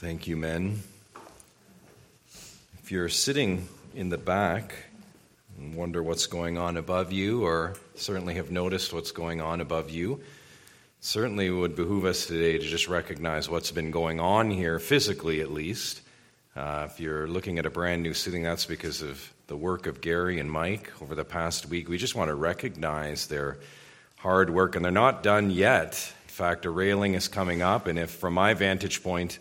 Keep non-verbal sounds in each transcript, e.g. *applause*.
Thank you, men. If you're sitting in the back and wonder what's going on above you, or certainly have noticed what's going on above you, certainly would behoove us today to just recognize what's been going on here, physically at least. Uh, if you're looking at a brand new sitting, that's because of the work of Gary and Mike over the past week. We just want to recognize their hard work, and they're not done yet. In fact, a railing is coming up, and if from my vantage point,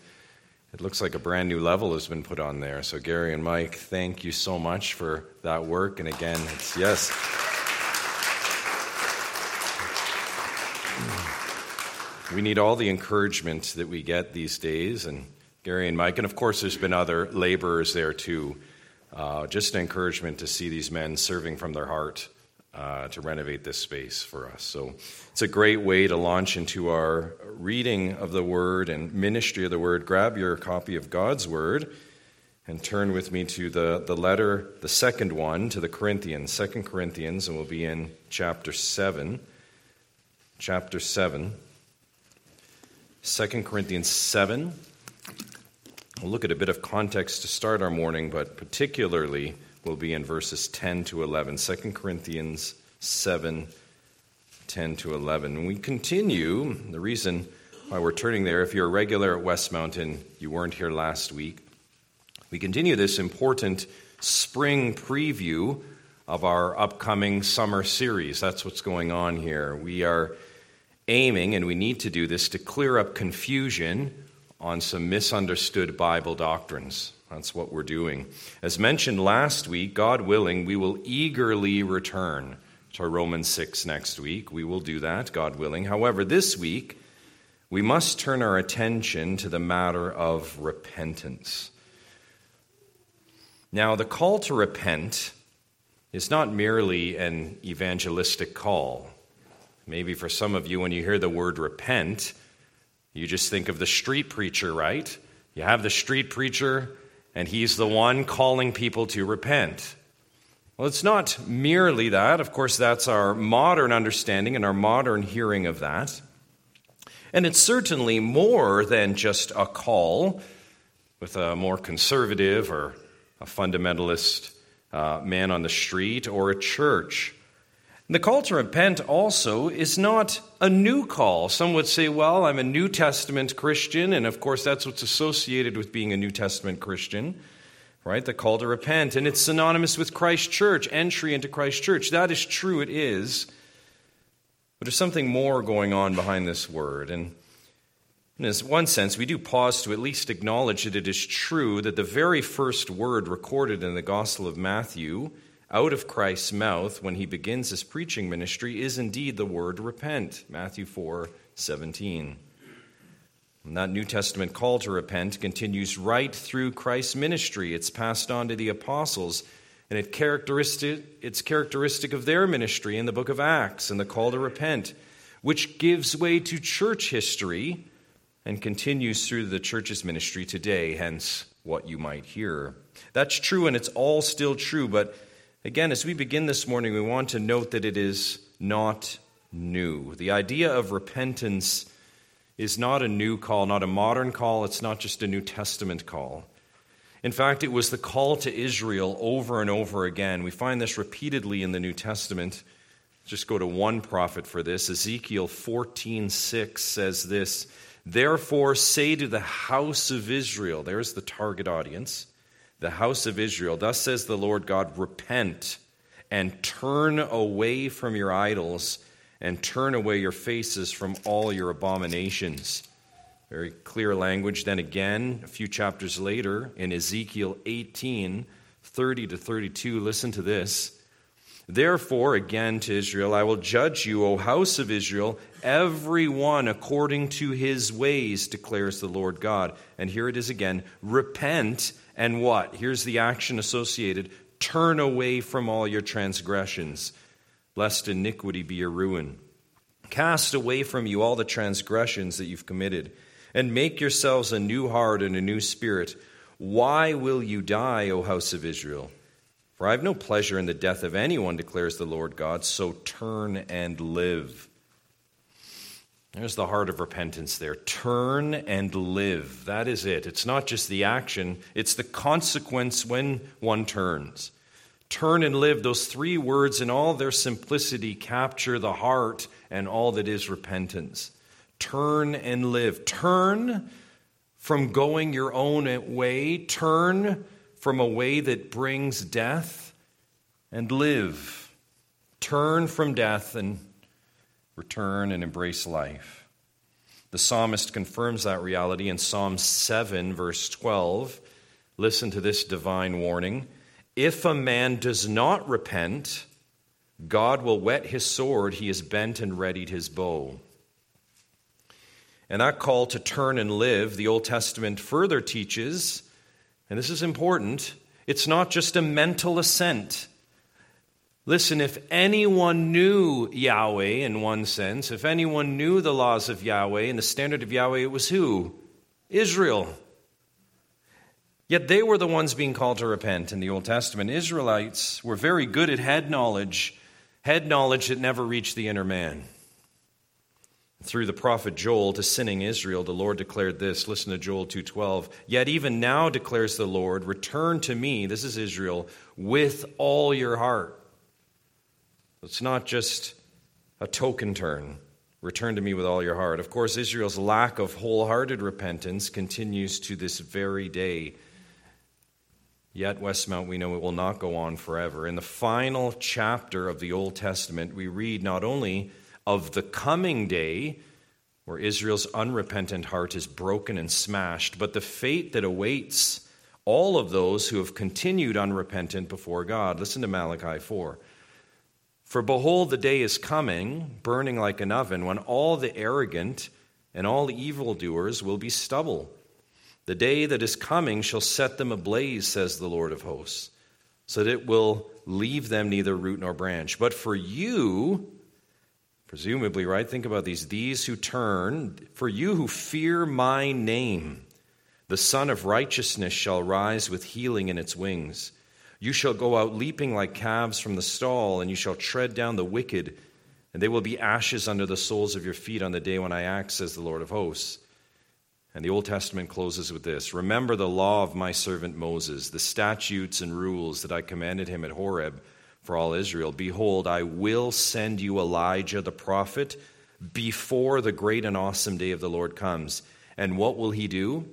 it looks like a brand new level has been put on there. So, Gary and Mike, thank you so much for that work. And again, it's yes. We need all the encouragement that we get these days, and Gary and Mike, and of course, there's been other laborers there too. Uh, just an encouragement to see these men serving from their heart uh, to renovate this space for us. So it's a great way to launch into our reading of the Word and ministry of the Word. Grab your copy of God's Word and turn with me to the, the letter, the second one, to the Corinthians, Second Corinthians, and we'll be in chapter 7. Chapter 7. 2 Corinthians 7. We'll look at a bit of context to start our morning, but particularly will be in verses 10 to 11. 2 Corinthians 7 10 to 11. we continue, the reason why we're turning there, if you're a regular at West Mountain, you weren't here last week. We continue this important spring preview of our upcoming summer series. That's what's going on here. We are aiming, and we need to do this, to clear up confusion on some misunderstood Bible doctrines. That's what we're doing. As mentioned last week, God willing, we will eagerly return to Romans 6 next week. We will do that, God willing. However, this week, we must turn our attention to the matter of repentance. Now, the call to repent is not merely an evangelistic call. Maybe for some of you, when you hear the word repent, you just think of the street preacher, right? You have the street preacher and he's the one calling people to repent. Well, it's not merely that. Of course, that's our modern understanding and our modern hearing of that. And it's certainly more than just a call with a more conservative or a fundamentalist uh, man on the street or a church. The call to repent also is not a new call. Some would say, well, I'm a New Testament Christian, and of course that's what's associated with being a New Testament Christian, right? The call to repent. And it's synonymous with Christ Church, entry into Christ Church. That is true, it is. But there's something more going on behind this word. And in one sense, we do pause to at least acknowledge that it is true that the very first word recorded in the Gospel of Matthew out of Christ's mouth when he begins his preaching ministry is indeed the word repent. Matthew 4 17. And that New Testament call to repent continues right through Christ's ministry. It's passed on to the apostles, and it characteristic, it's characteristic of their ministry in the book of Acts and the call to repent, which gives way to church history and continues through the church's ministry today, hence what you might hear. That's true, and it's all still true, but Again, as we begin this morning, we want to note that it is not new. The idea of repentance is not a new call, not a modern call, it's not just a New Testament call. In fact, it was the call to Israel over and over again. We find this repeatedly in the New Testament. Just go to one prophet for this. Ezekiel 14:6 says this, "Therefore say to the house of Israel, there's the target audience, the house of Israel, Thus says the Lord God, repent and turn away from your idols and turn away your faces from all your abominations. Very clear language. Then again, a few chapters later, in Ezekiel 18 30 to 32, listen to this. Therefore, again to Israel, I will judge you, O house of Israel, every one according to his ways, declares the Lord God. And here it is again repent and what? Here's the action associated turn away from all your transgressions, lest iniquity be your ruin. Cast away from you all the transgressions that you've committed, and make yourselves a new heart and a new spirit. Why will you die, O house of Israel? For I have no pleasure in the death of anyone, declares the Lord God, so turn and live. There's the heart of repentance there. Turn and live. That is it. It's not just the action, it's the consequence when one turns. Turn and live, those three words in all their simplicity capture the heart and all that is repentance. Turn and live. Turn from going your own way. Turn from a way that brings death and live. Turn from death and return and embrace life. The psalmist confirms that reality in Psalm 7, verse 12. Listen to this divine warning. If a man does not repent, God will whet his sword, he has bent and readied his bow. And that call to turn and live, the Old Testament further teaches, and this is important, it's not just a mental assent. Listen, if anyone knew Yahweh in one sense, if anyone knew the laws of Yahweh and the standard of Yahweh, it was who? Israel. Yet they were the ones being called to repent in the Old Testament. Israelites were very good at head knowledge, head knowledge that never reached the inner man. Through the prophet Joel to sinning Israel, the Lord declared this. Listen to Joel 2:12. Yet even now declares the Lord, return to me, this is Israel, with all your heart. It's not just a token turn. Return to me with all your heart. Of course, Israel's lack of wholehearted repentance continues to this very day. Yet, Westmount, we know it will not go on forever. In the final chapter of the Old Testament, we read not only of the coming day where Israel's unrepentant heart is broken and smashed, but the fate that awaits all of those who have continued unrepentant before God. Listen to Malachi 4. For behold, the day is coming, burning like an oven, when all the arrogant and all evildoers will be stubble the day that is coming shall set them ablaze, says the Lord of hosts, so that it will leave them neither root nor branch. But for you, presumably, right? Think about these. These who turn, for you who fear my name, the Sun of Righteousness shall rise with healing in its wings. You shall go out leaping like calves from the stall, and you shall tread down the wicked, and they will be ashes under the soles of your feet on the day when I act, says the Lord of hosts. And the Old Testament closes with this Remember the law of my servant Moses, the statutes and rules that I commanded him at Horeb for all Israel. Behold, I will send you Elijah the prophet before the great and awesome day of the Lord comes. And what will he do?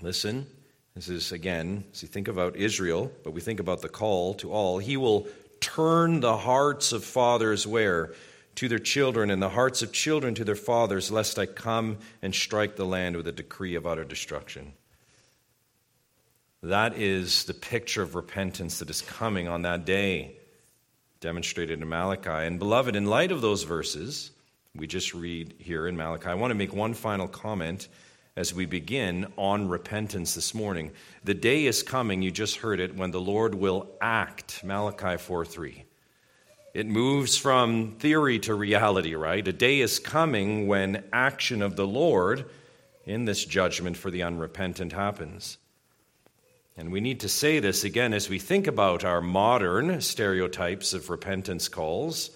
Listen, this is again, as you think about Israel, but we think about the call to all. He will turn the hearts of fathers where? to their children and the hearts of children to their fathers, lest I come and strike the land with a decree of utter destruction. That is the picture of repentance that is coming on that day, demonstrated in Malachi. And, beloved, in light of those verses we just read here in Malachi, I want to make one final comment as we begin on repentance this morning. The day is coming, you just heard it, when the Lord will act. Malachi 4 3. It moves from theory to reality, right? A day is coming when action of the Lord in this judgment for the unrepentant happens. And we need to say this again as we think about our modern stereotypes of repentance calls,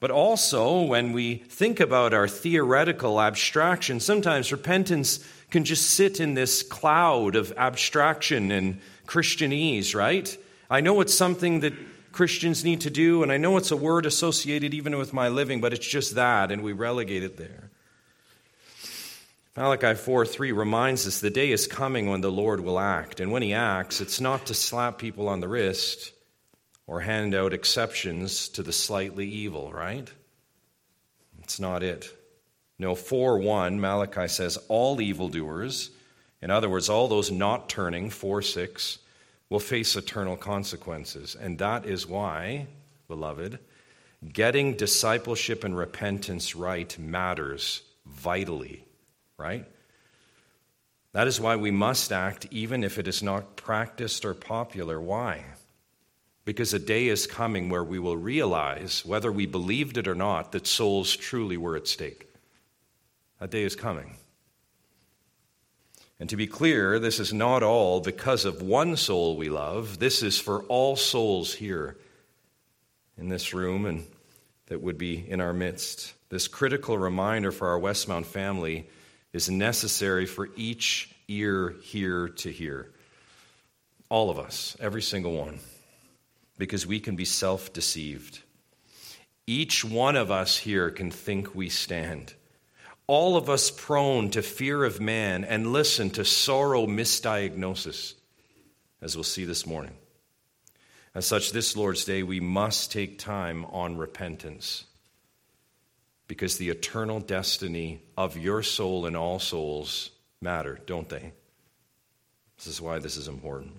but also when we think about our theoretical abstraction. Sometimes repentance can just sit in this cloud of abstraction and Christianese, right? I know it's something that Christians need to do, and I know it's a word associated even with my living, but it's just that, and we relegate it there. Malachi 4 3 reminds us the day is coming when the Lord will act. And when he acts, it's not to slap people on the wrist or hand out exceptions to the slightly evil, right? It's not it. No, 4 1, Malachi says, all evildoers, in other words, all those not turning, 4 6, will face eternal consequences. And that is why, beloved, getting discipleship and repentance right matters vitally, right? That is why we must act even if it is not practiced or popular. Why? Because a day is coming where we will realize, whether we believed it or not, that souls truly were at stake. That day is coming. And to be clear, this is not all because of one soul we love. This is for all souls here in this room and that would be in our midst. This critical reminder for our Westmount family is necessary for each ear here to hear. All of us, every single one, because we can be self deceived. Each one of us here can think we stand. All of us prone to fear of man and listen to sorrow misdiagnosis, as we'll see this morning. As such, this Lord's Day, we must take time on repentance because the eternal destiny of your soul and all souls matter, don't they? This is why this is important.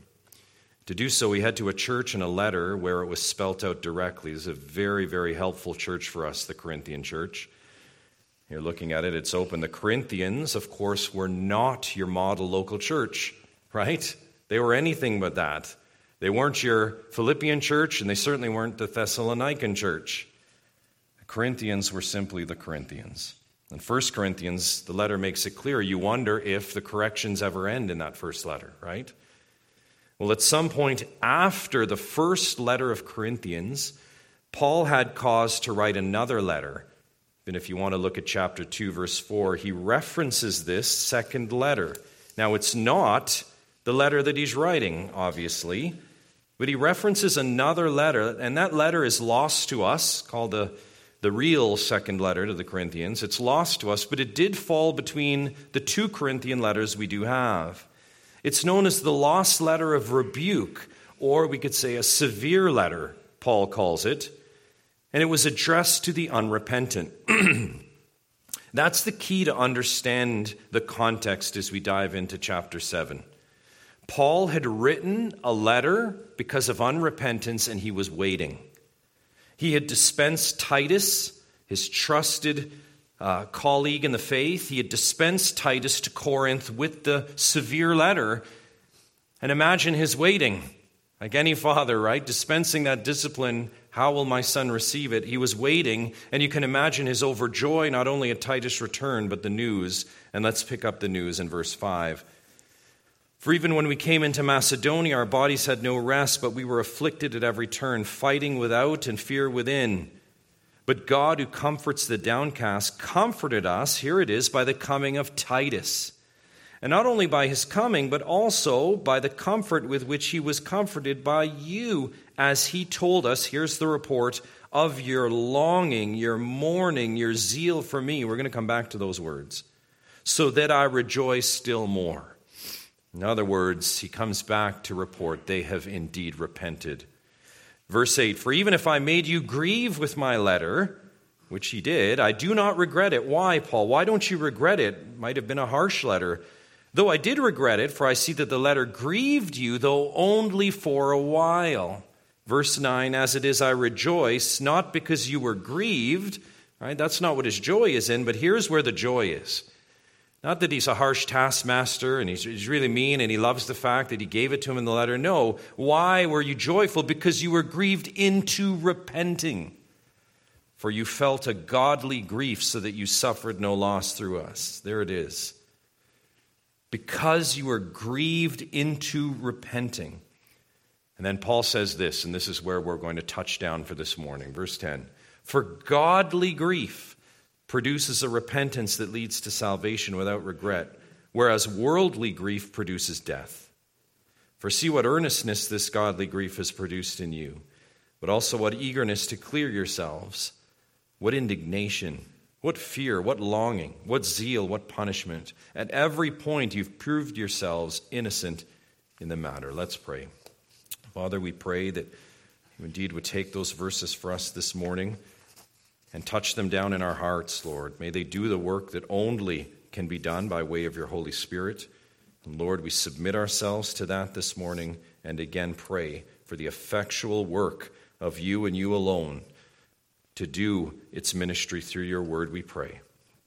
To do so, we head to a church and a letter where it was spelt out directly. This is a very, very helpful church for us, the Corinthian church. You're looking at it, it's open. The Corinthians, of course, were not your model local church, right? They were anything but that. They weren't your Philippian church, and they certainly weren't the Thessalonian church. The Corinthians were simply the Corinthians. In 1 Corinthians, the letter makes it clear. You wonder if the corrections ever end in that first letter, right? Well, at some point after the first letter of Corinthians, Paul had cause to write another letter. And if you want to look at chapter 2, verse 4, he references this second letter. Now, it's not the letter that he's writing, obviously, but he references another letter, and that letter is lost to us, called the, the real second letter to the Corinthians. It's lost to us, but it did fall between the two Corinthian letters we do have. It's known as the lost letter of rebuke, or we could say a severe letter, Paul calls it. And it was addressed to the unrepentant. *clears throat* That's the key to understand the context as we dive into chapter 7. Paul had written a letter because of unrepentance and he was waiting. He had dispensed Titus, his trusted uh, colleague in the faith, he had dispensed Titus to Corinth with the severe letter. And imagine his waiting. Like any father, right? Dispensing that discipline, how will my son receive it? He was waiting, and you can imagine his overjoy, not only at Titus' return, but the news. And let's pick up the news in verse 5. For even when we came into Macedonia, our bodies had no rest, but we were afflicted at every turn, fighting without and fear within. But God, who comforts the downcast, comforted us, here it is, by the coming of Titus. And not only by his coming, but also by the comfort with which he was comforted by you, as he told us, here's the report, of your longing, your mourning, your zeal for me. We're going to come back to those words. So that I rejoice still more. In other words, he comes back to report they have indeed repented Verse 8 For even if I made you grieve with my letter, which he did, I do not regret it. Why, Paul? Why don't you regret it? Might have been a harsh letter. Though I did regret it, for I see that the letter grieved you, though only for a while. Verse 9 As it is, I rejoice, not because you were grieved. Right? That's not what his joy is in, but here's where the joy is. Not that he's a harsh taskmaster and he's, he's really mean and he loves the fact that he gave it to him in the letter. No. Why were you joyful? Because you were grieved into repenting. For you felt a godly grief so that you suffered no loss through us. There it is. Because you were grieved into repenting. And then Paul says this, and this is where we're going to touch down for this morning. Verse 10 For godly grief produces a repentance that leads to salvation without regret, whereas worldly grief produces death. For see what earnestness this godly grief has produced in you, but also what eagerness to clear yourselves, what indignation, what fear, what longing, what zeal, what punishment. At every point you've proved yourselves innocent in the matter. Let's pray. Father, we pray that you indeed would take those verses for us this morning and touch them down in our hearts, Lord. May they do the work that only can be done by way of your Holy Spirit. And Lord, we submit ourselves to that this morning and again pray for the effectual work of you and you alone to do its ministry through your word, we pray.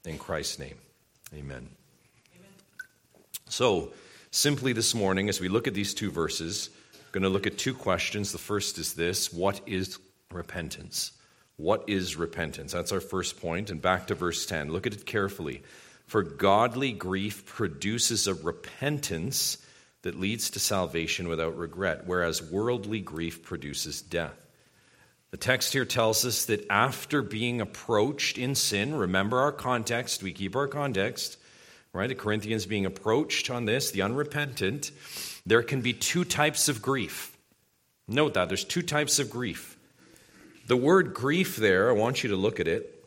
In Christ's name, amen. amen. So, simply this morning, as we look at these two verses, I'm going to look at two questions. The first is this What is repentance? What is repentance? That's our first point. And back to verse 10. Look at it carefully. For godly grief produces a repentance that leads to salvation without regret, whereas worldly grief produces death. The text here tells us that after being approached in sin, remember our context, we keep our context, right? The Corinthians being approached on this, the unrepentant, there can be two types of grief. Note that there's two types of grief. The word grief there, I want you to look at it.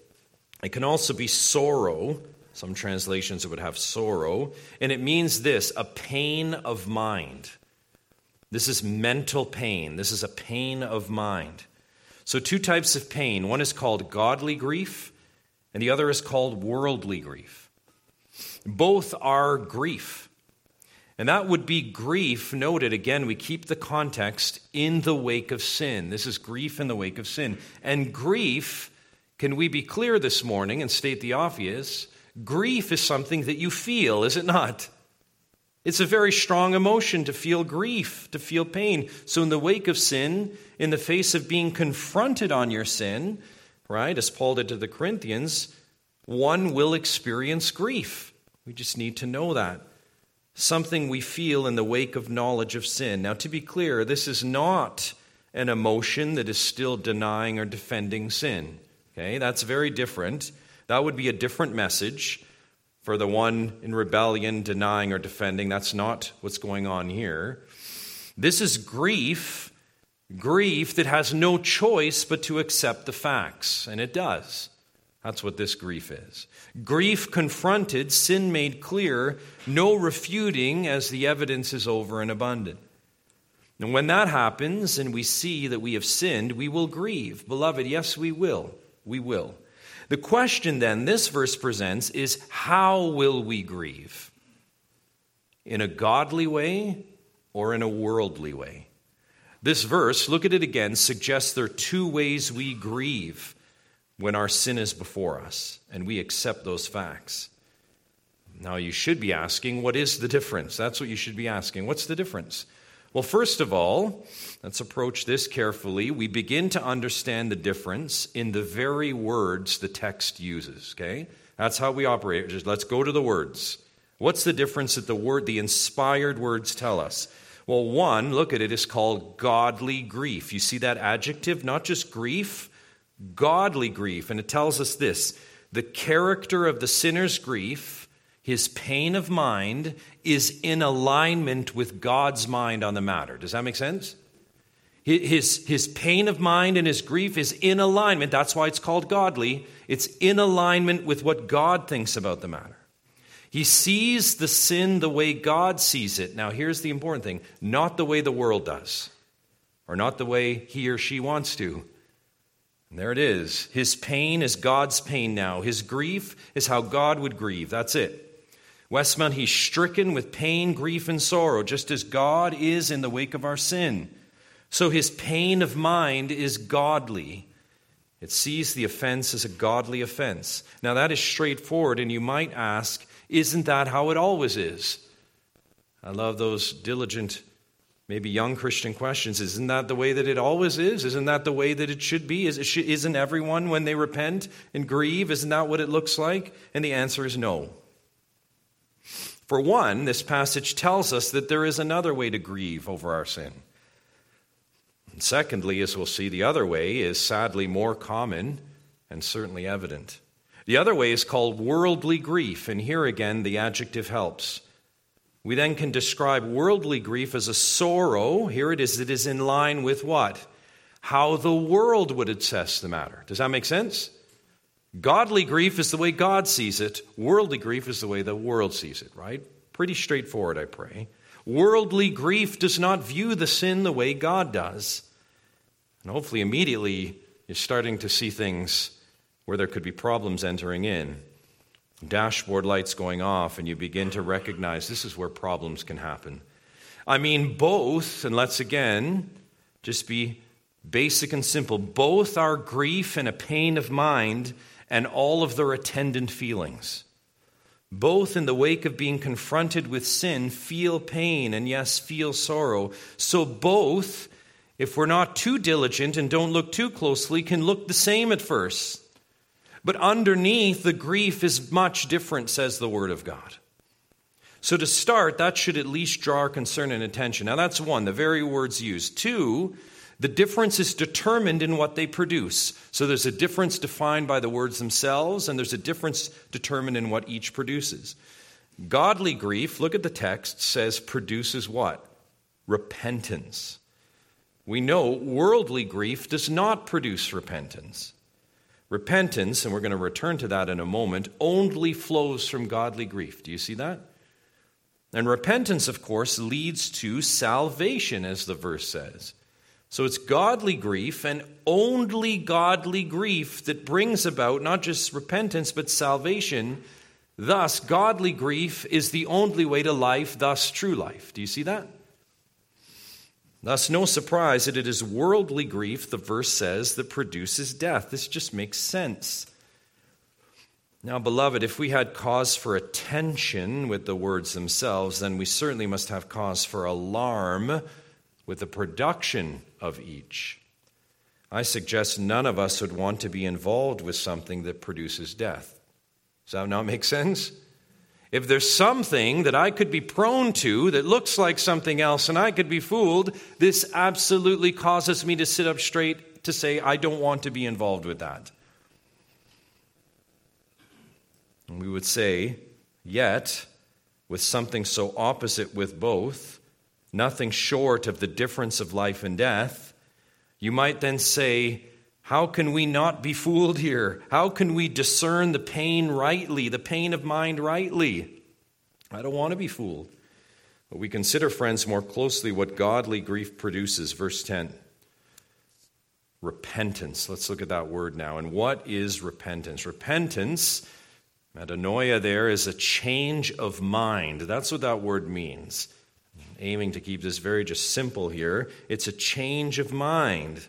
It can also be sorrow. Some translations would have sorrow. And it means this a pain of mind. This is mental pain. This is a pain of mind. So, two types of pain. One is called godly grief, and the other is called worldly grief. Both are grief. And that would be grief, noted again, we keep the context in the wake of sin. This is grief in the wake of sin. And grief, can we be clear this morning and state the obvious? Grief is something that you feel, is it not? It's a very strong emotion to feel grief, to feel pain. So, in the wake of sin, in the face of being confronted on your sin, right, as Paul did to the Corinthians, one will experience grief. We just need to know that something we feel in the wake of knowledge of sin. Now, to be clear, this is not an emotion that is still denying or defending sin. Okay, that's very different. That would be a different message for the one in rebellion, denying or defending. That's not what's going on here. This is grief, grief that has no choice but to accept the facts, and it does. That's what this grief is. Grief confronted, sin made clear, no refuting as the evidence is over and abundant. And when that happens and we see that we have sinned, we will grieve. Beloved, yes, we will. We will. The question then this verse presents is how will we grieve? In a godly way or in a worldly way? This verse, look at it again, suggests there are two ways we grieve when our sin is before us and we accept those facts. Now, you should be asking, what is the difference? That's what you should be asking. What's the difference? Well, first of all, let's approach this carefully. We begin to understand the difference in the very words the text uses, okay? That's how we operate. Just let's go to the words. What's the difference that the word, the inspired words tell us? Well, one, look at it. it, is called godly grief. You see that adjective? Not just grief, godly grief. And it tells us this the character of the sinner's grief, his pain of mind, is in alignment with God's mind on the matter. Does that make sense? His, his pain of mind and his grief is in alignment. That's why it's called godly. It's in alignment with what God thinks about the matter. He sees the sin the way God sees it. Now, here's the important thing not the way the world does, or not the way he or she wants to. And there it is. His pain is God's pain now. His grief is how God would grieve. That's it. Westmount, he's stricken with pain, grief, and sorrow, just as God is in the wake of our sin. So his pain of mind is godly. It sees the offense as a godly offense. Now, that is straightforward, and you might ask, isn't that how it always is? I love those diligent maybe young Christian questions. Isn't that the way that it always is? Isn't that the way that it should be? Is, isn't everyone, when they repent and grieve, isn't that what it looks like? And the answer is no. For one, this passage tells us that there is another way to grieve over our sin. And secondly, as we'll see, the other way is sadly more common and certainly evident. The other way is called worldly grief, and here again the adjective helps. We then can describe worldly grief as a sorrow. Here it is, it is in line with what? How the world would assess the matter. Does that make sense? Godly grief is the way God sees it, worldly grief is the way the world sees it, right? Pretty straightforward, I pray. Worldly grief does not view the sin the way God does. And hopefully, immediately, you're starting to see things where there could be problems entering in dashboard lights going off, and you begin to recognize this is where problems can happen. I mean, both, and let's again just be basic and simple both our grief and a pain of mind and all of their attendant feelings. Both in the wake of being confronted with sin feel pain and, yes, feel sorrow. So, both, if we're not too diligent and don't look too closely, can look the same at first. But underneath, the grief is much different, says the Word of God. So, to start, that should at least draw our concern and attention. Now, that's one, the very words used. Two, The difference is determined in what they produce. So there's a difference defined by the words themselves, and there's a difference determined in what each produces. Godly grief, look at the text, says produces what? Repentance. We know worldly grief does not produce repentance. Repentance, and we're going to return to that in a moment, only flows from godly grief. Do you see that? And repentance, of course, leads to salvation, as the verse says. So it's godly grief and only godly grief that brings about not just repentance, but salvation. Thus, godly grief is the only way to life, thus, true life. Do you see that? Thus, no surprise that it is worldly grief, the verse says, that produces death. This just makes sense. Now, beloved, if we had cause for attention with the words themselves, then we certainly must have cause for alarm with the production of each. I suggest none of us would want to be involved with something that produces death. Does that not make sense? If there's something that I could be prone to that looks like something else and I could be fooled, this absolutely causes me to sit up straight to say, I don't want to be involved with that. And we would say, yet, with something so opposite with both, nothing short of the difference of life and death, you might then say, How can we not be fooled here? How can we discern the pain rightly, the pain of mind rightly? I don't want to be fooled. But we consider, friends, more closely what godly grief produces. Verse 10 repentance. Let's look at that word now. And what is repentance? Repentance, metanoia, there is a change of mind. That's what that word means aiming to keep this very just simple here. It's a change of mind.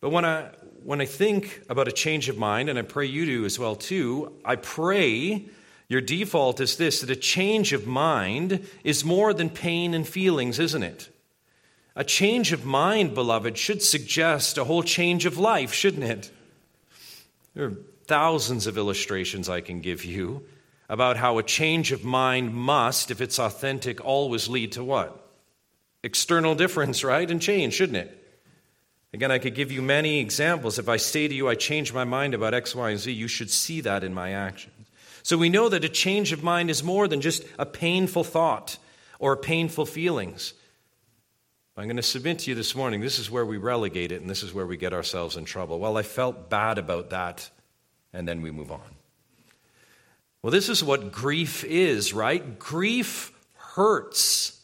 But when I when I think about a change of mind, and I pray you do as well too, I pray your default is this that a change of mind is more than pain and feelings, isn't it? A change of mind, beloved, should suggest a whole change of life, shouldn't it? There are thousands of illustrations I can give you about how a change of mind must, if it's authentic, always lead to what? External difference, right? And change, shouldn't it? Again, I could give you many examples. If I say to you, I change my mind about X, Y, and Z, you should see that in my actions. So we know that a change of mind is more than just a painful thought or painful feelings. I'm going to submit to you this morning this is where we relegate it and this is where we get ourselves in trouble. Well, I felt bad about that, and then we move on. Well, this is what grief is, right? Grief hurts.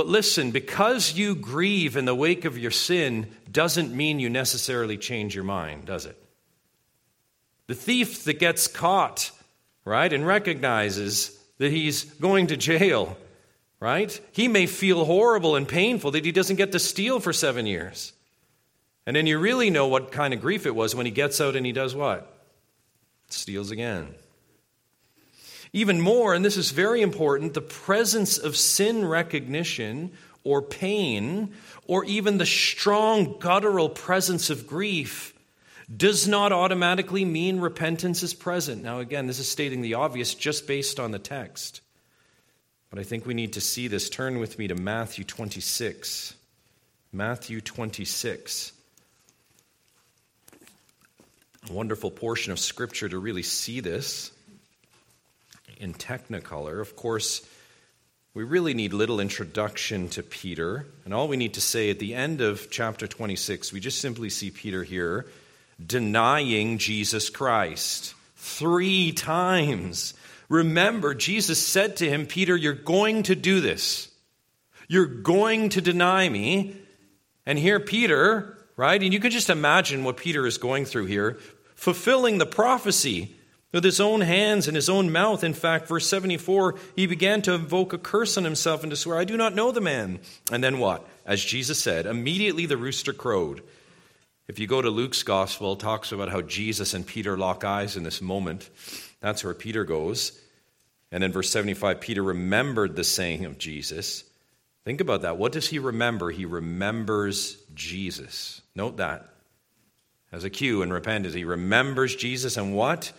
But listen, because you grieve in the wake of your sin doesn't mean you necessarily change your mind, does it? The thief that gets caught, right, and recognizes that he's going to jail, right? He may feel horrible and painful that he doesn't get to steal for seven years. And then you really know what kind of grief it was when he gets out and he does what? Steals again. Even more, and this is very important, the presence of sin recognition or pain, or even the strong guttural presence of grief, does not automatically mean repentance is present. Now, again, this is stating the obvious just based on the text. But I think we need to see this. Turn with me to Matthew 26. Matthew 26. A wonderful portion of Scripture to really see this in Technicolor. Of course, we really need little introduction to Peter. And all we need to say at the end of chapter 26, we just simply see Peter here denying Jesus Christ three times. Remember, Jesus said to him, Peter, you're going to do this. You're going to deny me. And here, Peter, right? And you can just imagine what Peter is going through here, fulfilling the prophecy with his own hands and his own mouth, in fact, verse 74, he began to invoke a curse on himself and to swear, I do not know the man. And then what? As Jesus said, immediately the rooster crowed. If you go to Luke's gospel, it talks about how Jesus and Peter lock eyes in this moment. That's where Peter goes. And then verse 75, Peter remembered the saying of Jesus. Think about that. What does he remember? He remembers Jesus. Note that as a cue in repentance. He remembers Jesus and what?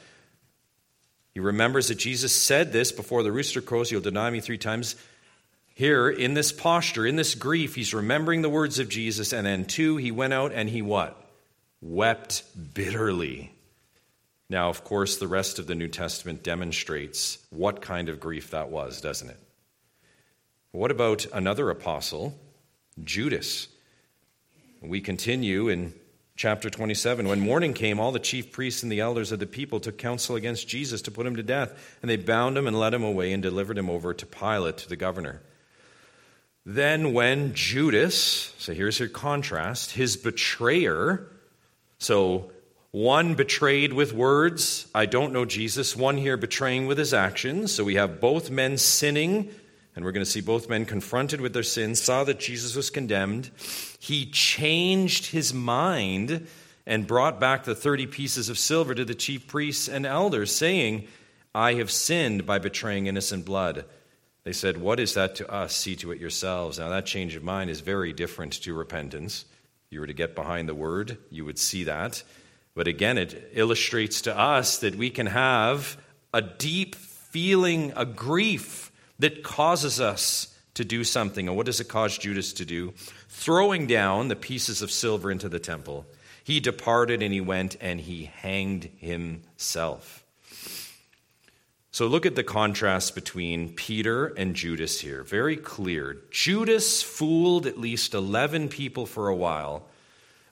He remembers that Jesus said this before the rooster crows, You'll deny me three times. Here, in this posture, in this grief, he's remembering the words of Jesus, and then two, he went out and he what? Wept bitterly. Now, of course, the rest of the New Testament demonstrates what kind of grief that was, doesn't it? What about another apostle, Judas? We continue in chapter 27. When morning came, all the chief priests and the elders of the people took counsel against Jesus to put him to death, and they bound him and led him away and delivered him over to Pilate, to the governor. Then, when Judas, so here's your contrast, his betrayer, so one betrayed with words, I don't know Jesus, one here betraying with his actions. So we have both men sinning, and we're going to see both men confronted with their sins, saw that Jesus was condemned. He changed his mind and brought back the 30 pieces of silver to the chief priests and elders, saying, I have sinned by betraying innocent blood. They said, What is that to us? See to it yourselves. Now, that change of mind is very different to repentance. If you were to get behind the word, you would see that. But again, it illustrates to us that we can have a deep feeling, a grief that causes us to do something. And what does it cause Judas to do? Throwing down the pieces of silver into the temple. He departed and he went and he hanged himself. So look at the contrast between Peter and Judas here. Very clear. Judas fooled at least 11 people for a while,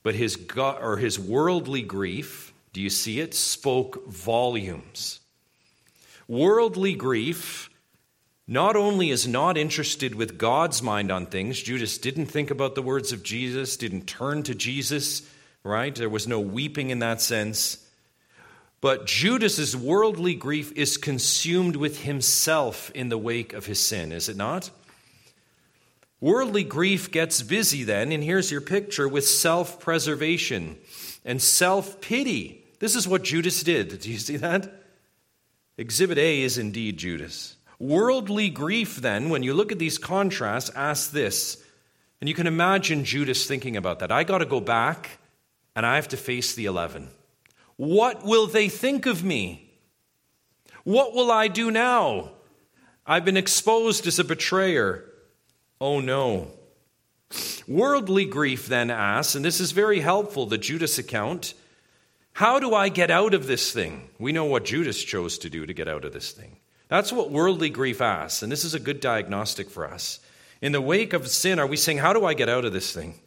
but his or his worldly grief, do you see it, spoke volumes. Worldly grief not only is not interested with God's mind on things, Judas didn't think about the words of Jesus, didn't turn to Jesus, right? There was no weeping in that sense. But Judas's worldly grief is consumed with himself in the wake of his sin, is it not? Worldly grief gets busy then, and here's your picture with self preservation and self pity. This is what Judas did. Do you see that? Exhibit A is indeed Judas. Worldly grief, then, when you look at these contrasts, asks this, and you can imagine Judas thinking about that. I got to go back and I have to face the 11. What will they think of me? What will I do now? I've been exposed as a betrayer. Oh no. Worldly grief then asks, and this is very helpful, the Judas account how do I get out of this thing? We know what Judas chose to do to get out of this thing. That's what worldly grief asks, and this is a good diagnostic for us. In the wake of sin, are we saying, How do I get out of this thing?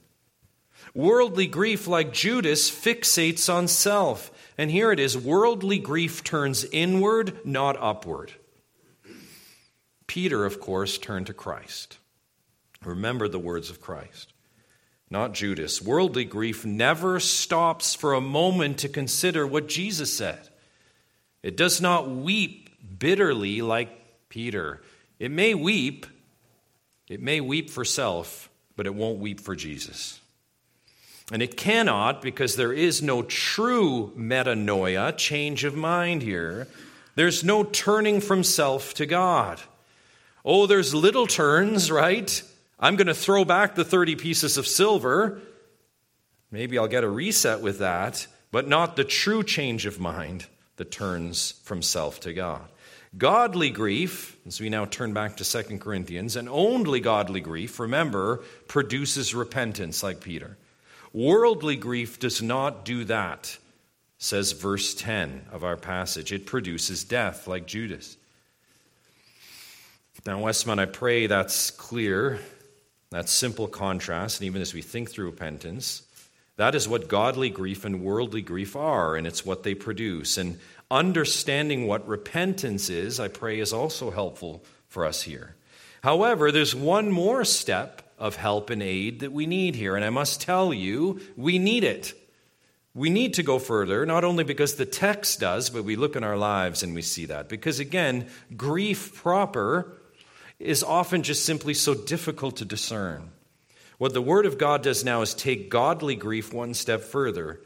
Worldly grief, like Judas, fixates on self. And here it is worldly grief turns inward, not upward. Peter, of course, turned to Christ. Remember the words of Christ, not Judas. Worldly grief never stops for a moment to consider what Jesus said. It does not weep bitterly like Peter. It may weep, it may weep for self, but it won't weep for Jesus. And it cannot because there is no true metanoia, change of mind here. There's no turning from self to God. Oh, there's little turns, right? I'm going to throw back the 30 pieces of silver. Maybe I'll get a reset with that, but not the true change of mind that turns from self to God. Godly grief, as we now turn back to 2 Corinthians, and only godly grief, remember, produces repentance, like Peter. Worldly grief does not do that, says verse 10 of our passage. It produces death, like Judas. Now, Westmount, I pray that's clear, that simple contrast, and even as we think through repentance, that is what godly grief and worldly grief are, and it's what they produce. And understanding what repentance is, I pray, is also helpful for us here. However, there's one more step of help and aid that we need here. And I must tell you, we need it. We need to go further, not only because the text does, but we look in our lives and we see that. Because again, grief proper is often just simply so difficult to discern. What the Word of God does now is take godly grief one step further.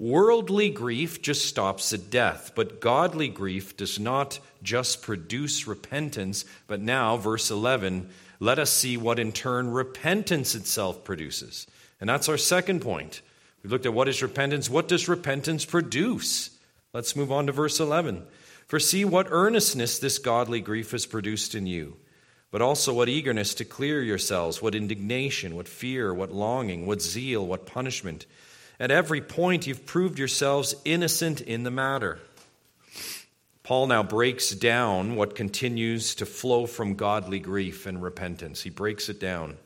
Worldly grief just stops at death, but godly grief does not just produce repentance, but now, verse 11, let us see what in turn repentance itself produces. And that's our second point. We looked at what is repentance. What does repentance produce? Let's move on to verse 11. For see what earnestness this godly grief has produced in you. but also what eagerness to clear yourselves, what indignation, what fear, what longing, what zeal, what punishment. At every point, you've proved yourselves innocent in the matter. Paul now breaks down what continues to flow from godly grief and repentance. He breaks it down.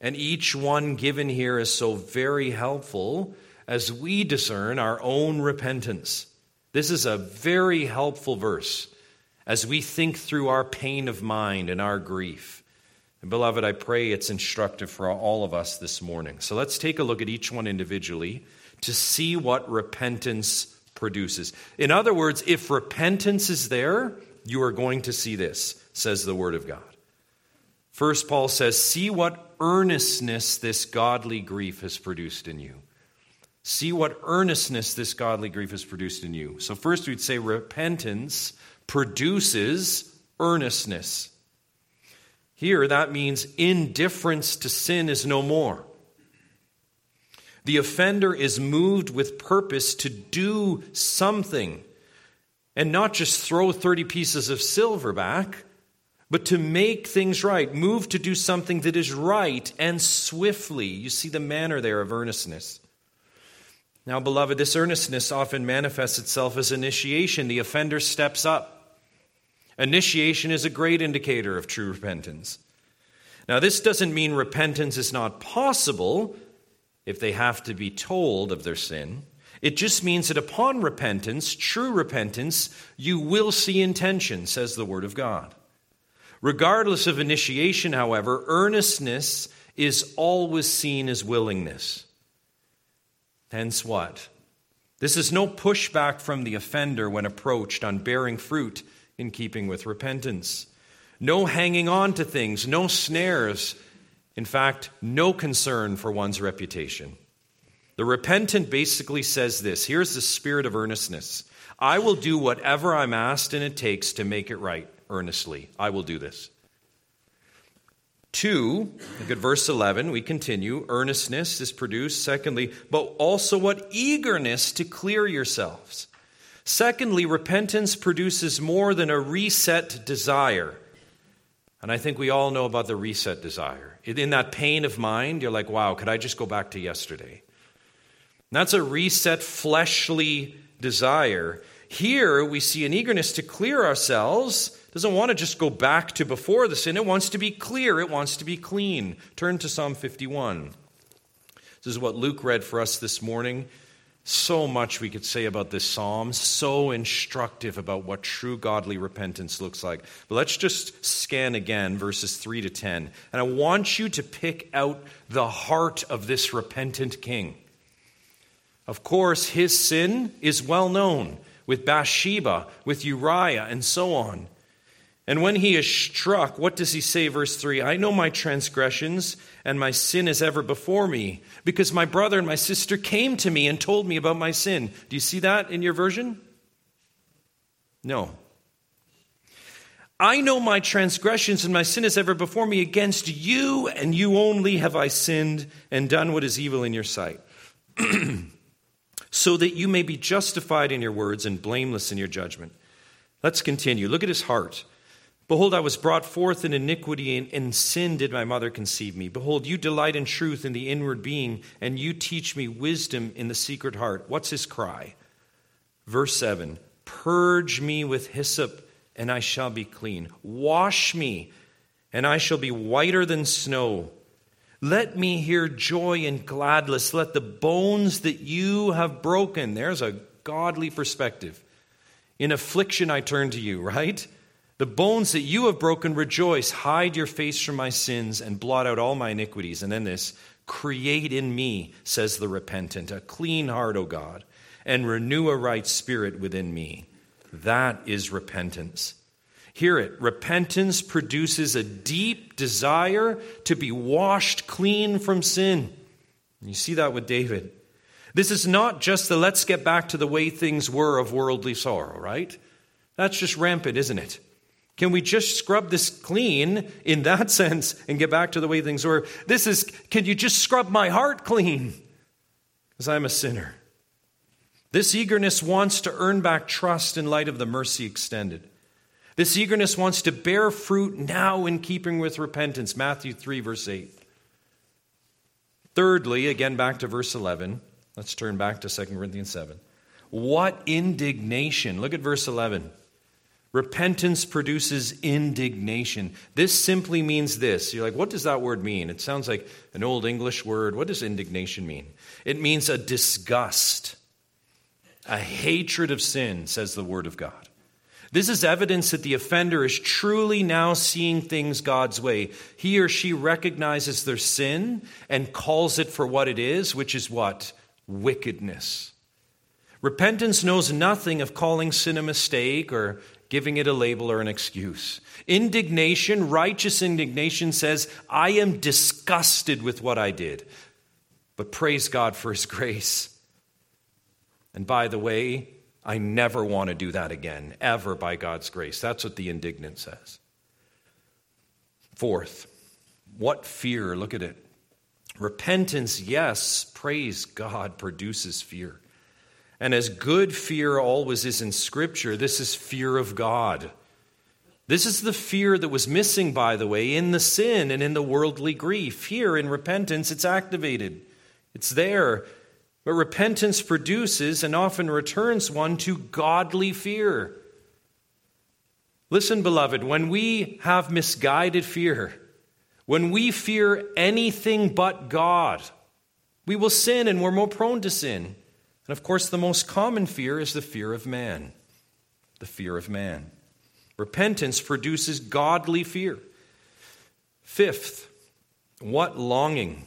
And each one given here is so very helpful as we discern our own repentance. This is a very helpful verse as we think through our pain of mind and our grief. And beloved, I pray it's instructive for all of us this morning. So let's take a look at each one individually to see what repentance produces. In other words, if repentance is there, you are going to see this, says the Word of God. First, Paul says, See what earnestness this godly grief has produced in you. See what earnestness this godly grief has produced in you. So, first, we'd say repentance produces earnestness. Here, that means indifference to sin is no more. The offender is moved with purpose to do something and not just throw 30 pieces of silver back, but to make things right, move to do something that is right and swiftly. You see the manner there of earnestness. Now, beloved, this earnestness often manifests itself as initiation. The offender steps up. Initiation is a great indicator of true repentance. Now, this doesn't mean repentance is not possible if they have to be told of their sin. It just means that upon repentance, true repentance, you will see intention, says the Word of God. Regardless of initiation, however, earnestness is always seen as willingness. Hence, what? This is no pushback from the offender when approached on bearing fruit in keeping with repentance. No hanging on to things, no snares. In fact, no concern for one's reputation. The repentant basically says this here's the spirit of earnestness I will do whatever I'm asked and it takes to make it right earnestly. I will do this. Two, look at verse 11, we continue. Earnestness is produced. Secondly, but also what eagerness to clear yourselves. Secondly, repentance produces more than a reset desire. And I think we all know about the reset desire. In that pain of mind, you're like, wow, could I just go back to yesterday? And that's a reset fleshly desire. Here we see an eagerness to clear ourselves. It doesn't want to just go back to before the sin. It wants to be clear. It wants to be clean. Turn to Psalm 51. This is what Luke read for us this morning. So much we could say about this psalm, so instructive about what true godly repentance looks like. But let's just scan again verses 3 to 10. And I want you to pick out the heart of this repentant king. Of course, his sin is well known with Bathsheba, with Uriah, and so on. And when he is struck, what does he say, verse 3? I know my transgressions, and my sin is ever before me, because my brother and my sister came to me and told me about my sin. Do you see that in your version? No. I know my transgressions, and my sin is ever before me. Against you, and you only have I sinned and done what is evil in your sight. *clears throat* so that you may be justified in your words and blameless in your judgment. Let's continue. Look at his heart. Behold, I was brought forth in iniquity, and in sin did my mother conceive me. Behold, you delight in truth in the inward being, and you teach me wisdom in the secret heart. What's his cry? Verse 7 Purge me with hyssop, and I shall be clean. Wash me, and I shall be whiter than snow. Let me hear joy and gladness. Let the bones that you have broken, there's a godly perspective. In affliction, I turn to you, right? The bones that you have broken rejoice. Hide your face from my sins and blot out all my iniquities. And then this create in me, says the repentant, a clean heart, O God, and renew a right spirit within me. That is repentance. Hear it. Repentance produces a deep desire to be washed clean from sin. You see that with David. This is not just the let's get back to the way things were of worldly sorrow, right? That's just rampant, isn't it? Can we just scrub this clean in that *laughs* sense and get back to the way things were? This is, can you just scrub my heart clean? Because I'm a sinner. This eagerness wants to earn back trust in light of the mercy extended. This eagerness wants to bear fruit now in keeping with repentance. Matthew 3, verse 8. Thirdly, again back to verse 11. Let's turn back to 2 Corinthians 7. What indignation. Look at verse 11. Repentance produces indignation. This simply means this. You're like, what does that word mean? It sounds like an old English word. What does indignation mean? It means a disgust, a hatred of sin, says the Word of God. This is evidence that the offender is truly now seeing things God's way. He or she recognizes their sin and calls it for what it is, which is what? Wickedness. Repentance knows nothing of calling sin a mistake or giving it a label or an excuse. Indignation, righteous indignation, says, I am disgusted with what I did. But praise God for His grace. And by the way, I never want to do that again, ever by God's grace. That's what the indignant says. Fourth, what fear? Look at it. Repentance, yes, praise God, produces fear. And as good fear always is in Scripture, this is fear of God. This is the fear that was missing, by the way, in the sin and in the worldly grief. Here in repentance, it's activated, it's there. But repentance produces and often returns one to godly fear. Listen, beloved, when we have misguided fear, when we fear anything but God, we will sin and we're more prone to sin. And of course, the most common fear is the fear of man. The fear of man. Repentance produces godly fear. Fifth, what longing?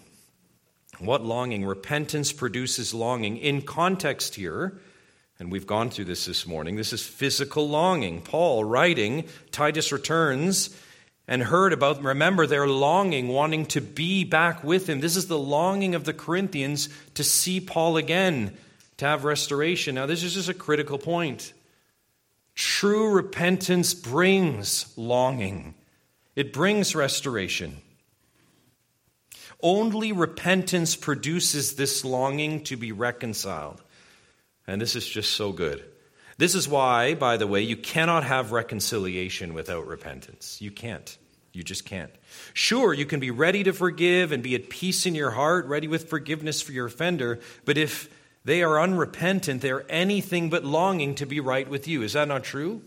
What longing? Repentance produces longing. In context here, and we've gone through this this morning, this is physical longing. Paul writing, Titus returns and heard about, remember, their longing, wanting to be back with him. This is the longing of the Corinthians to see Paul again to have restoration. Now, this is just a critical point. True repentance brings longing, it brings restoration. Only repentance produces this longing to be reconciled. And this is just so good. This is why, by the way, you cannot have reconciliation without repentance. You can't. You just can't. Sure, you can be ready to forgive and be at peace in your heart, ready with forgiveness for your offender, but if they are unrepentant. They are anything but longing to be right with you. Is that not true?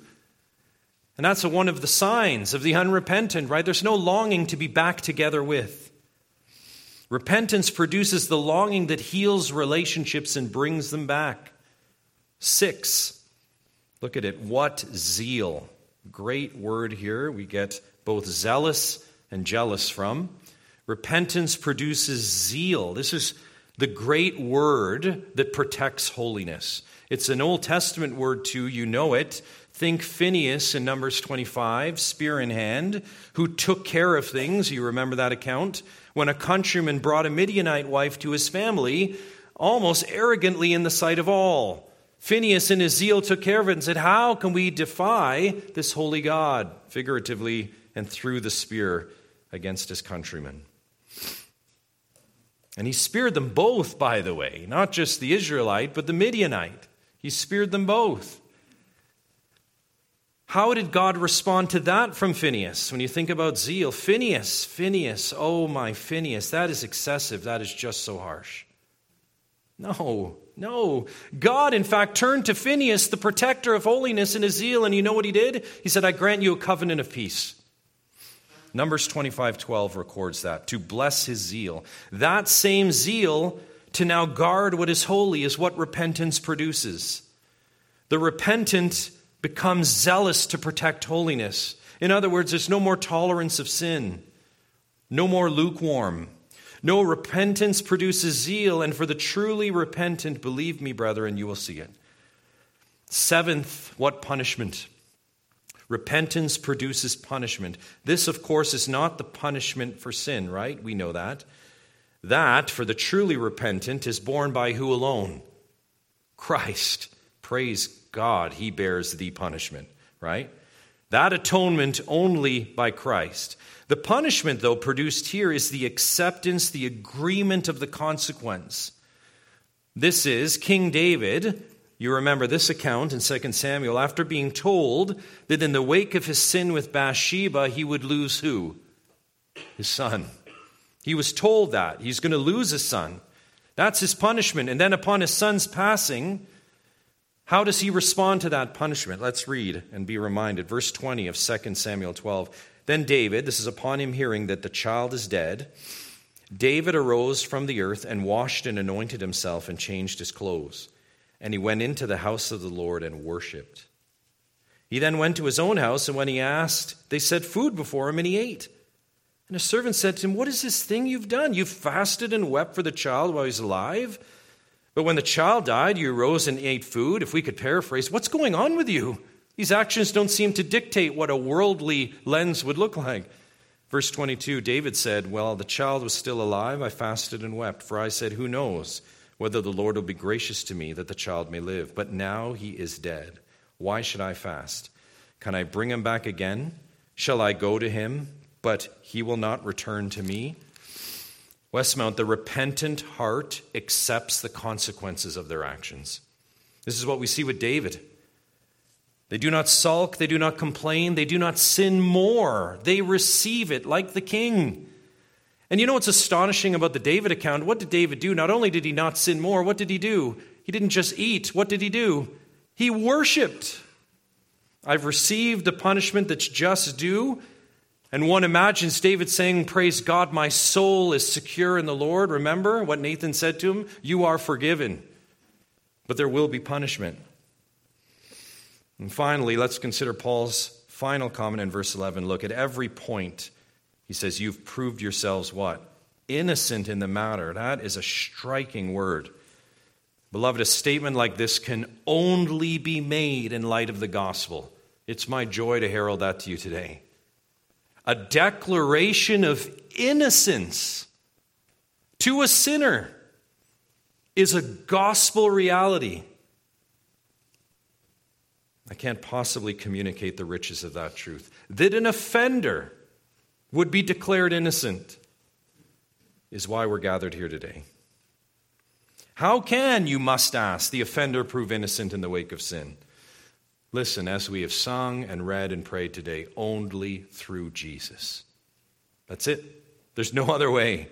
And that's one of the signs of the unrepentant, right? There's no longing to be back together with. Repentance produces the longing that heals relationships and brings them back. Six, look at it. What zeal. Great word here. We get both zealous and jealous from. Repentance produces zeal. This is the great word that protects holiness. It's an Old Testament word too, you know it. Think Phineas in Numbers 25, spear in hand, who took care of things. You remember that account? When a countryman brought a Midianite wife to his family, almost arrogantly in the sight of all. Phineas, in his zeal, took care of it and said, How can we defy this holy God? Figuratively and threw the spear against his countrymen. And he speared them both, by the way, not just the Israelite, but the Midianite. He speared them both. How did God respond to that from Phineas? When you think about zeal, Phineas, Phineas, oh my Phineas, that is excessive. That is just so harsh. No, no. God, in fact, turned to Phineas, the protector of holiness, in his zeal, and you know what he did? He said, I grant you a covenant of peace. Numbers 25:12 records that to bless his zeal. That same zeal to now guard what is holy is what repentance produces. The repentant becomes zealous to protect holiness. In other words, there's no more tolerance of sin, no more lukewarm. No, repentance produces zeal, and for the truly repentant, believe me, brethren, you will see it. Seventh, what punishment? Repentance produces punishment. This, of course, is not the punishment for sin, right? We know that. That, for the truly repentant, is borne by who alone? Christ. Praise God, He bears the punishment, right? That atonement only by Christ. The punishment, though, produced here is the acceptance, the agreement of the consequence. This is King David You remember this account in 2 Samuel after being told that in the wake of his sin with Bathsheba, he would lose who? His son. He was told that. He's going to lose his son. That's his punishment. And then upon his son's passing, how does he respond to that punishment? Let's read and be reminded. Verse 20 of 2 Samuel 12. Then David, this is upon him hearing that the child is dead, David arose from the earth and washed and anointed himself and changed his clothes. And he went into the house of the Lord and worshipped. He then went to his own house, and when he asked, they set food before him, and he ate. And a servant said to him, What is this thing you've done? You've fasted and wept for the child while he's alive. But when the child died, you arose and ate food. If we could paraphrase, what's going on with you? These actions don't seem to dictate what a worldly lens would look like. Verse 22 David said, Well, the child was still alive. I fasted and wept, for I said, Who knows whether the Lord will be gracious to me that the child may live? But now he is dead. Why should I fast? Can I bring him back again? Shall I go to him, but he will not return to me? Westmount, the repentant heart accepts the consequences of their actions. This is what we see with David. They do not sulk, they do not complain, they do not sin more. They receive it like the king. And you know what's astonishing about the David account? What did David do? Not only did he not sin more, what did he do? He didn't just eat. What did he do? He worshiped. I've received the punishment that's just due. And one imagines David saying, Praise God, my soul is secure in the Lord. Remember what Nathan said to him? You are forgiven, but there will be punishment. And finally, let's consider Paul's final comment in verse 11. Look, at every point, he says, You've proved yourselves what? Innocent in the matter. That is a striking word. Beloved, a statement like this can only be made in light of the gospel. It's my joy to herald that to you today. A declaration of innocence to a sinner is a gospel reality. I can't possibly communicate the riches of that truth. That an offender would be declared innocent is why we're gathered here today. How can, you must ask, the offender prove innocent in the wake of sin? Listen, as we have sung and read and prayed today, only through Jesus. That's it. There's no other way.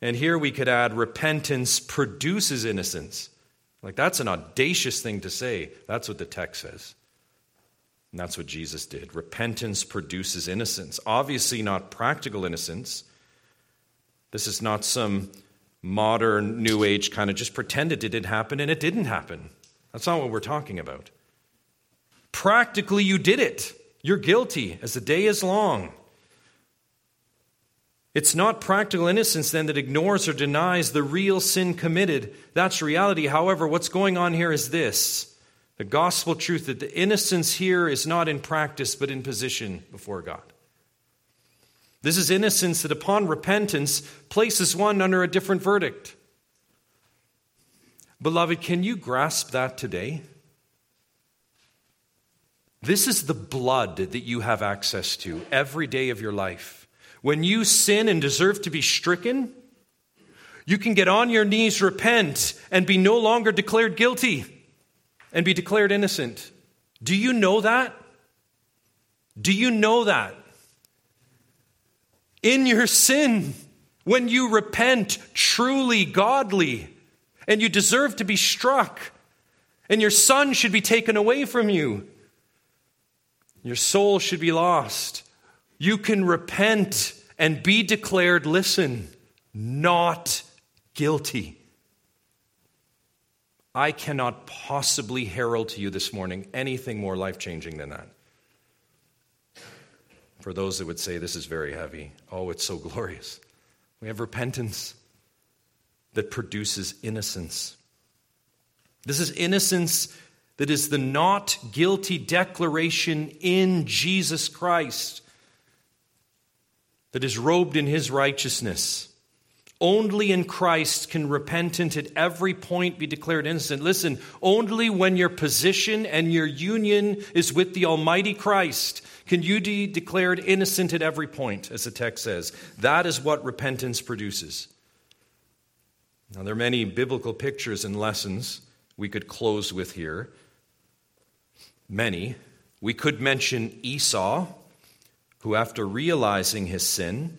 And here we could add repentance produces innocence. Like, that's an audacious thing to say. That's what the text says. And that's what Jesus did. Repentance produces innocence. Obviously, not practical innocence. This is not some modern, new age kind of just pretend it didn't happen and it didn't happen. That's not what we're talking about. Practically, you did it. You're guilty as the day is long. It's not practical innocence then that ignores or denies the real sin committed. That's reality. However, what's going on here is this the gospel truth that the innocence here is not in practice but in position before God. This is innocence that upon repentance places one under a different verdict. Beloved, can you grasp that today? This is the blood that you have access to every day of your life. When you sin and deserve to be stricken, you can get on your knees, repent, and be no longer declared guilty and be declared innocent. Do you know that? Do you know that? In your sin, when you repent truly godly, and you deserve to be struck, and your son should be taken away from you, your soul should be lost. You can repent and be declared, listen, not guilty. I cannot possibly herald to you this morning anything more life changing than that. For those that would say this is very heavy, oh, it's so *laughs* glorious. We have repentance that produces innocence. This is innocence that is the not guilty declaration in Jesus Christ that is robed in his righteousness. Only in Christ can repentant at every point be declared innocent. Listen, only when your position and your union is with the Almighty Christ can you be declared innocent at every point, as the text says. That is what repentance produces. Now, there are many biblical pictures and lessons we could close with here. Many. We could mention Esau, who, after realizing his sin,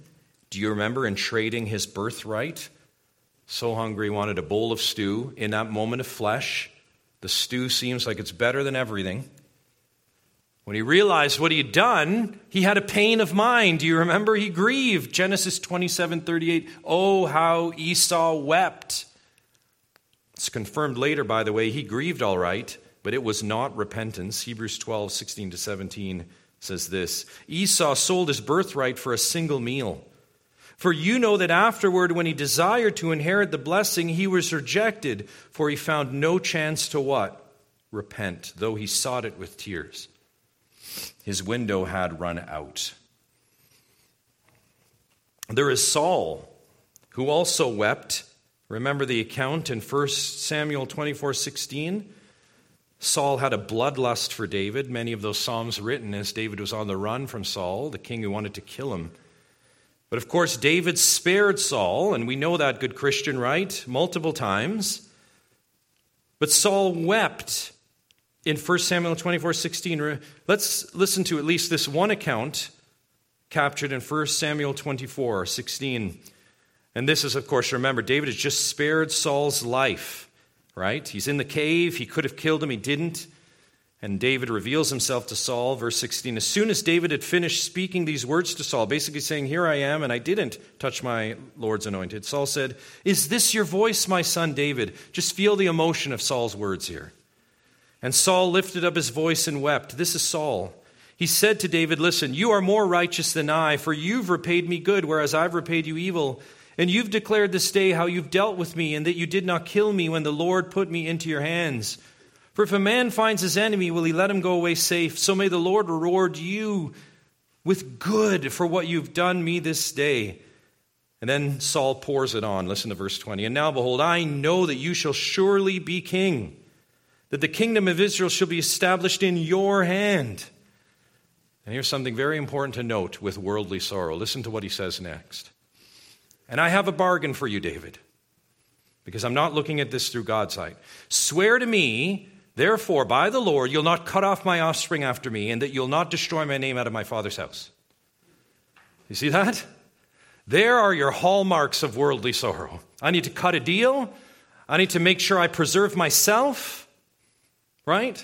do you remember in trading his birthright? So hungry, wanted a bowl of stew. In that moment of flesh, the stew seems like it's better than everything. When he realized what he had done, he had a pain of mind. Do you remember? He grieved. Genesis 27 38. Oh, how Esau wept. It's confirmed later, by the way. He grieved all right, but it was not repentance. Hebrews 12 16 to 17 says this Esau sold his birthright for a single meal. For you know that afterward, when he desired to inherit the blessing, he was rejected, for he found no chance to what? Repent, though he sought it with tears. His window had run out. There is Saul, who also wept. Remember the account in 1 Samuel 24 16? Saul had a bloodlust for David. Many of those Psalms written as David was on the run from Saul, the king who wanted to kill him. But of course, David spared Saul, and we know that, good Christian, right? Multiple times. But Saul wept in 1 Samuel 24 16. Let's listen to at least this one account captured in 1 Samuel 24 16. And this is, of course, remember, David has just spared Saul's life, right? He's in the cave. He could have killed him, he didn't. And David reveals himself to Saul, verse 16. As soon as David had finished speaking these words to Saul, basically saying, Here I am, and I didn't touch my Lord's anointed, Saul said, Is this your voice, my son David? Just feel the emotion of Saul's words here. And Saul lifted up his voice and wept. This is Saul. He said to David, Listen, you are more righteous than I, for you've repaid me good, whereas I've repaid you evil. And you've declared this day how you've dealt with me, and that you did not kill me when the Lord put me into your hands. For if a man finds his enemy, will he let him go away safe? So may the Lord reward you with good for what you've done me this day. And then Saul pours it on. Listen to verse 20. And now, behold, I know that you shall surely be king, that the kingdom of Israel shall be established in your hand. And here's something very important to note with worldly sorrow. Listen to what he says next. And I have a bargain for you, David, because I'm not looking at this through God's sight. Swear to me Therefore, by the Lord, you'll not cut off my offspring after me, and that you'll not destroy my name out of my father's house. You see that? There are your hallmarks of worldly sorrow. I need to cut a deal. I need to make sure I preserve myself. Right?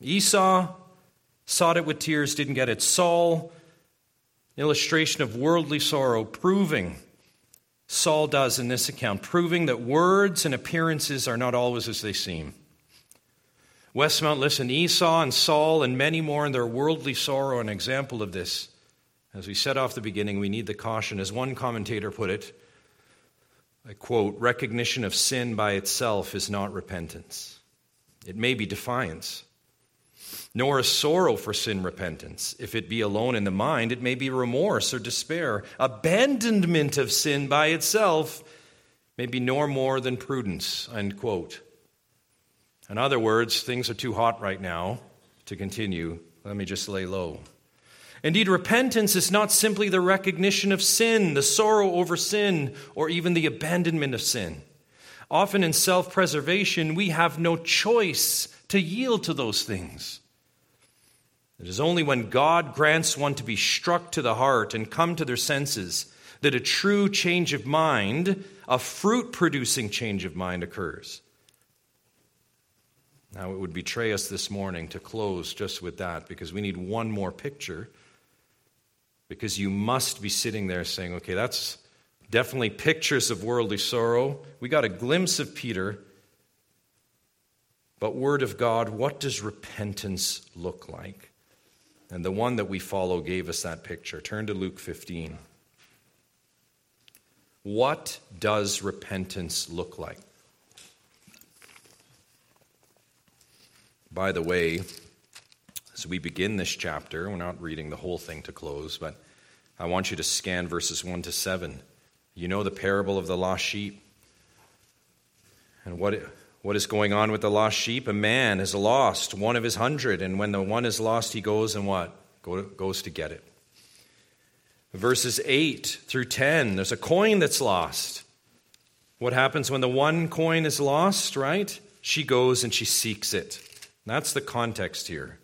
Esau sought it with tears, didn't get it. Saul, illustration of worldly sorrow, proving Saul does in this account, proving that words and appearances are not always as they seem. Westmount, listen, Esau and Saul and many more in their worldly sorrow an example of this. As we said off the beginning, we need the caution. As one commentator put it, I quote, recognition of sin by itself is not repentance. It may be defiance. Nor is sorrow for sin repentance. If it be alone in the mind, it may be remorse or despair. Abandonment of sin by itself may be no more than prudence. End quote. In other words, things are too hot right now to continue. Let me just lay low. Indeed, repentance is not simply the recognition of sin, the sorrow over sin, or even the abandonment of sin. Often in self preservation, we have no choice to yield to those things. It is only when God grants one to be struck to the heart and come to their senses that a true change of mind, a fruit producing change of mind, occurs. Now, it would betray us this morning to close just with that because we need one more picture. Because you must be sitting there saying, okay, that's definitely pictures of worldly sorrow. We got a glimpse of Peter. But, Word of God, what does repentance look like? And the one that we follow gave us that picture. Turn to Luke 15. What does repentance look like? By the way, as we begin this chapter, we're not reading the whole thing to close, but I want you to scan verses 1 to 7. You know the parable of the lost sheep. And what, what is going on with the lost sheep? A man has lost, one of his hundred, and when the one is lost, he goes and what? Go, goes to get it. Verses 8 through 10, there's a coin that's lost. What happens when the one coin is lost, right? She goes and she seeks it. That's the context here.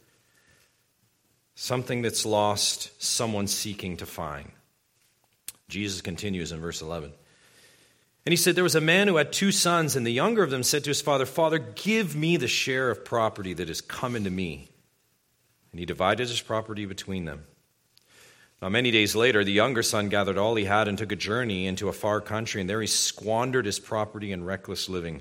Something that's lost, someone seeking to find. Jesus continues in verse 11. And he said, There was a man who had two sons, and the younger of them said to his father, Father, give me the share of property that is coming to me. And he divided his property between them. Now, many days later, the younger son gathered all he had and took a journey into a far country, and there he squandered his property in reckless living.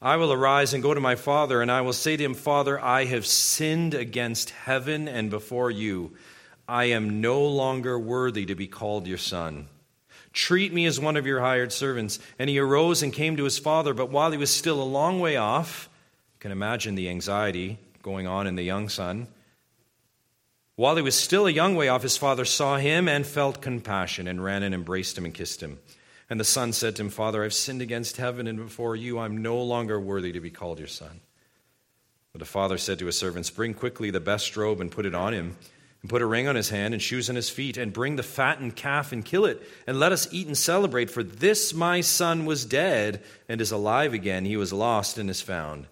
I will arise and go to my father, and I will say to him, Father, I have sinned against heaven and before you. I am no longer worthy to be called your son. Treat me as one of your hired servants. And he arose and came to his father, but while he was still a long way off, you can imagine the anxiety going on in the young son. While he was still a young way off, his father saw him and felt compassion and ran and embraced him and kissed him. And the son said to him, Father, I've sinned against heaven and before you. I'm no longer worthy to be called your son. But the father said to his servants, Bring quickly the best robe and put it on him, and put a ring on his hand and shoes on his feet, and bring the fattened calf and kill it, and let us eat and celebrate. For this my son was dead and is alive again. He was lost and is found.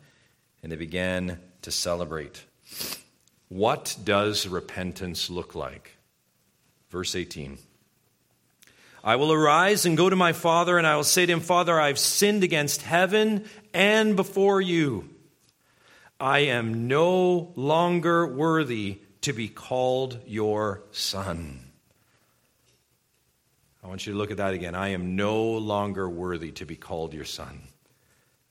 And they began to celebrate. What does repentance look like? Verse 18. I will arise and go to my father, and I will say to him, Father, I've sinned against heaven and before you. I am no longer worthy to be called your son. I want you to look at that again. I am no longer worthy to be called your son.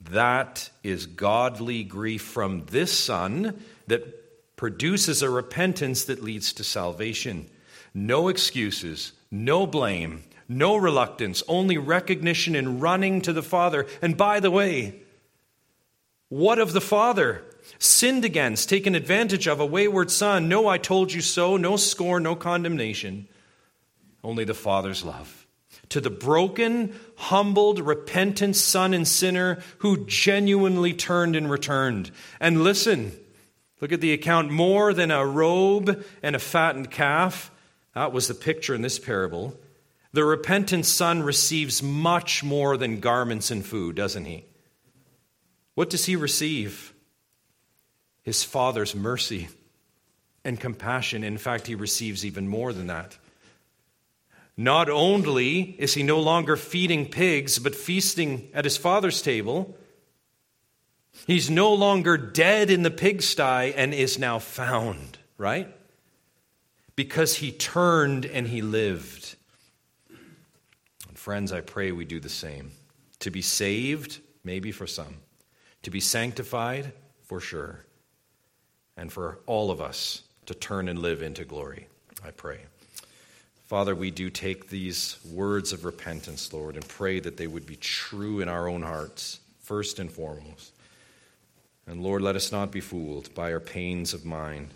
That is godly grief from this son that produces a repentance that leads to salvation. No excuses, no blame, no reluctance, only recognition and running to the Father. And by the way, what of the Father? Sinned against, taken advantage of, a wayward son. No, I told you so. No scorn, no condemnation. Only the Father's love. To the broken, humbled, repentant son and sinner who genuinely turned and returned. And listen, Look at the account more than a robe and a fattened calf. That was the picture in this parable. The repentant son receives much more than garments and food, doesn't he? What does he receive? His father's mercy and compassion. In fact, he receives even more than that. Not only is he no longer feeding pigs, but feasting at his father's table. He's no longer dead in the pigsty and is now found, right? Because he turned and he lived. Friends, I pray we do the same. To be saved, maybe for some. To be sanctified, for sure. And for all of us to turn and live into glory, I pray. Father, we do take these words of repentance, Lord, and pray that they would be true in our own hearts, first and foremost. And Lord, let us not be fooled by our pains of mind.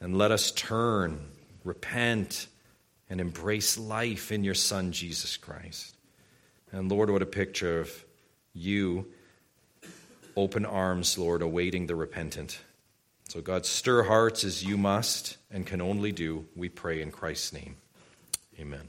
And let us turn, repent, and embrace life in your Son, Jesus Christ. And Lord, what a picture of you, open arms, Lord, awaiting the repentant. So, God, stir hearts as you must and can only do, we pray in Christ's name. Amen.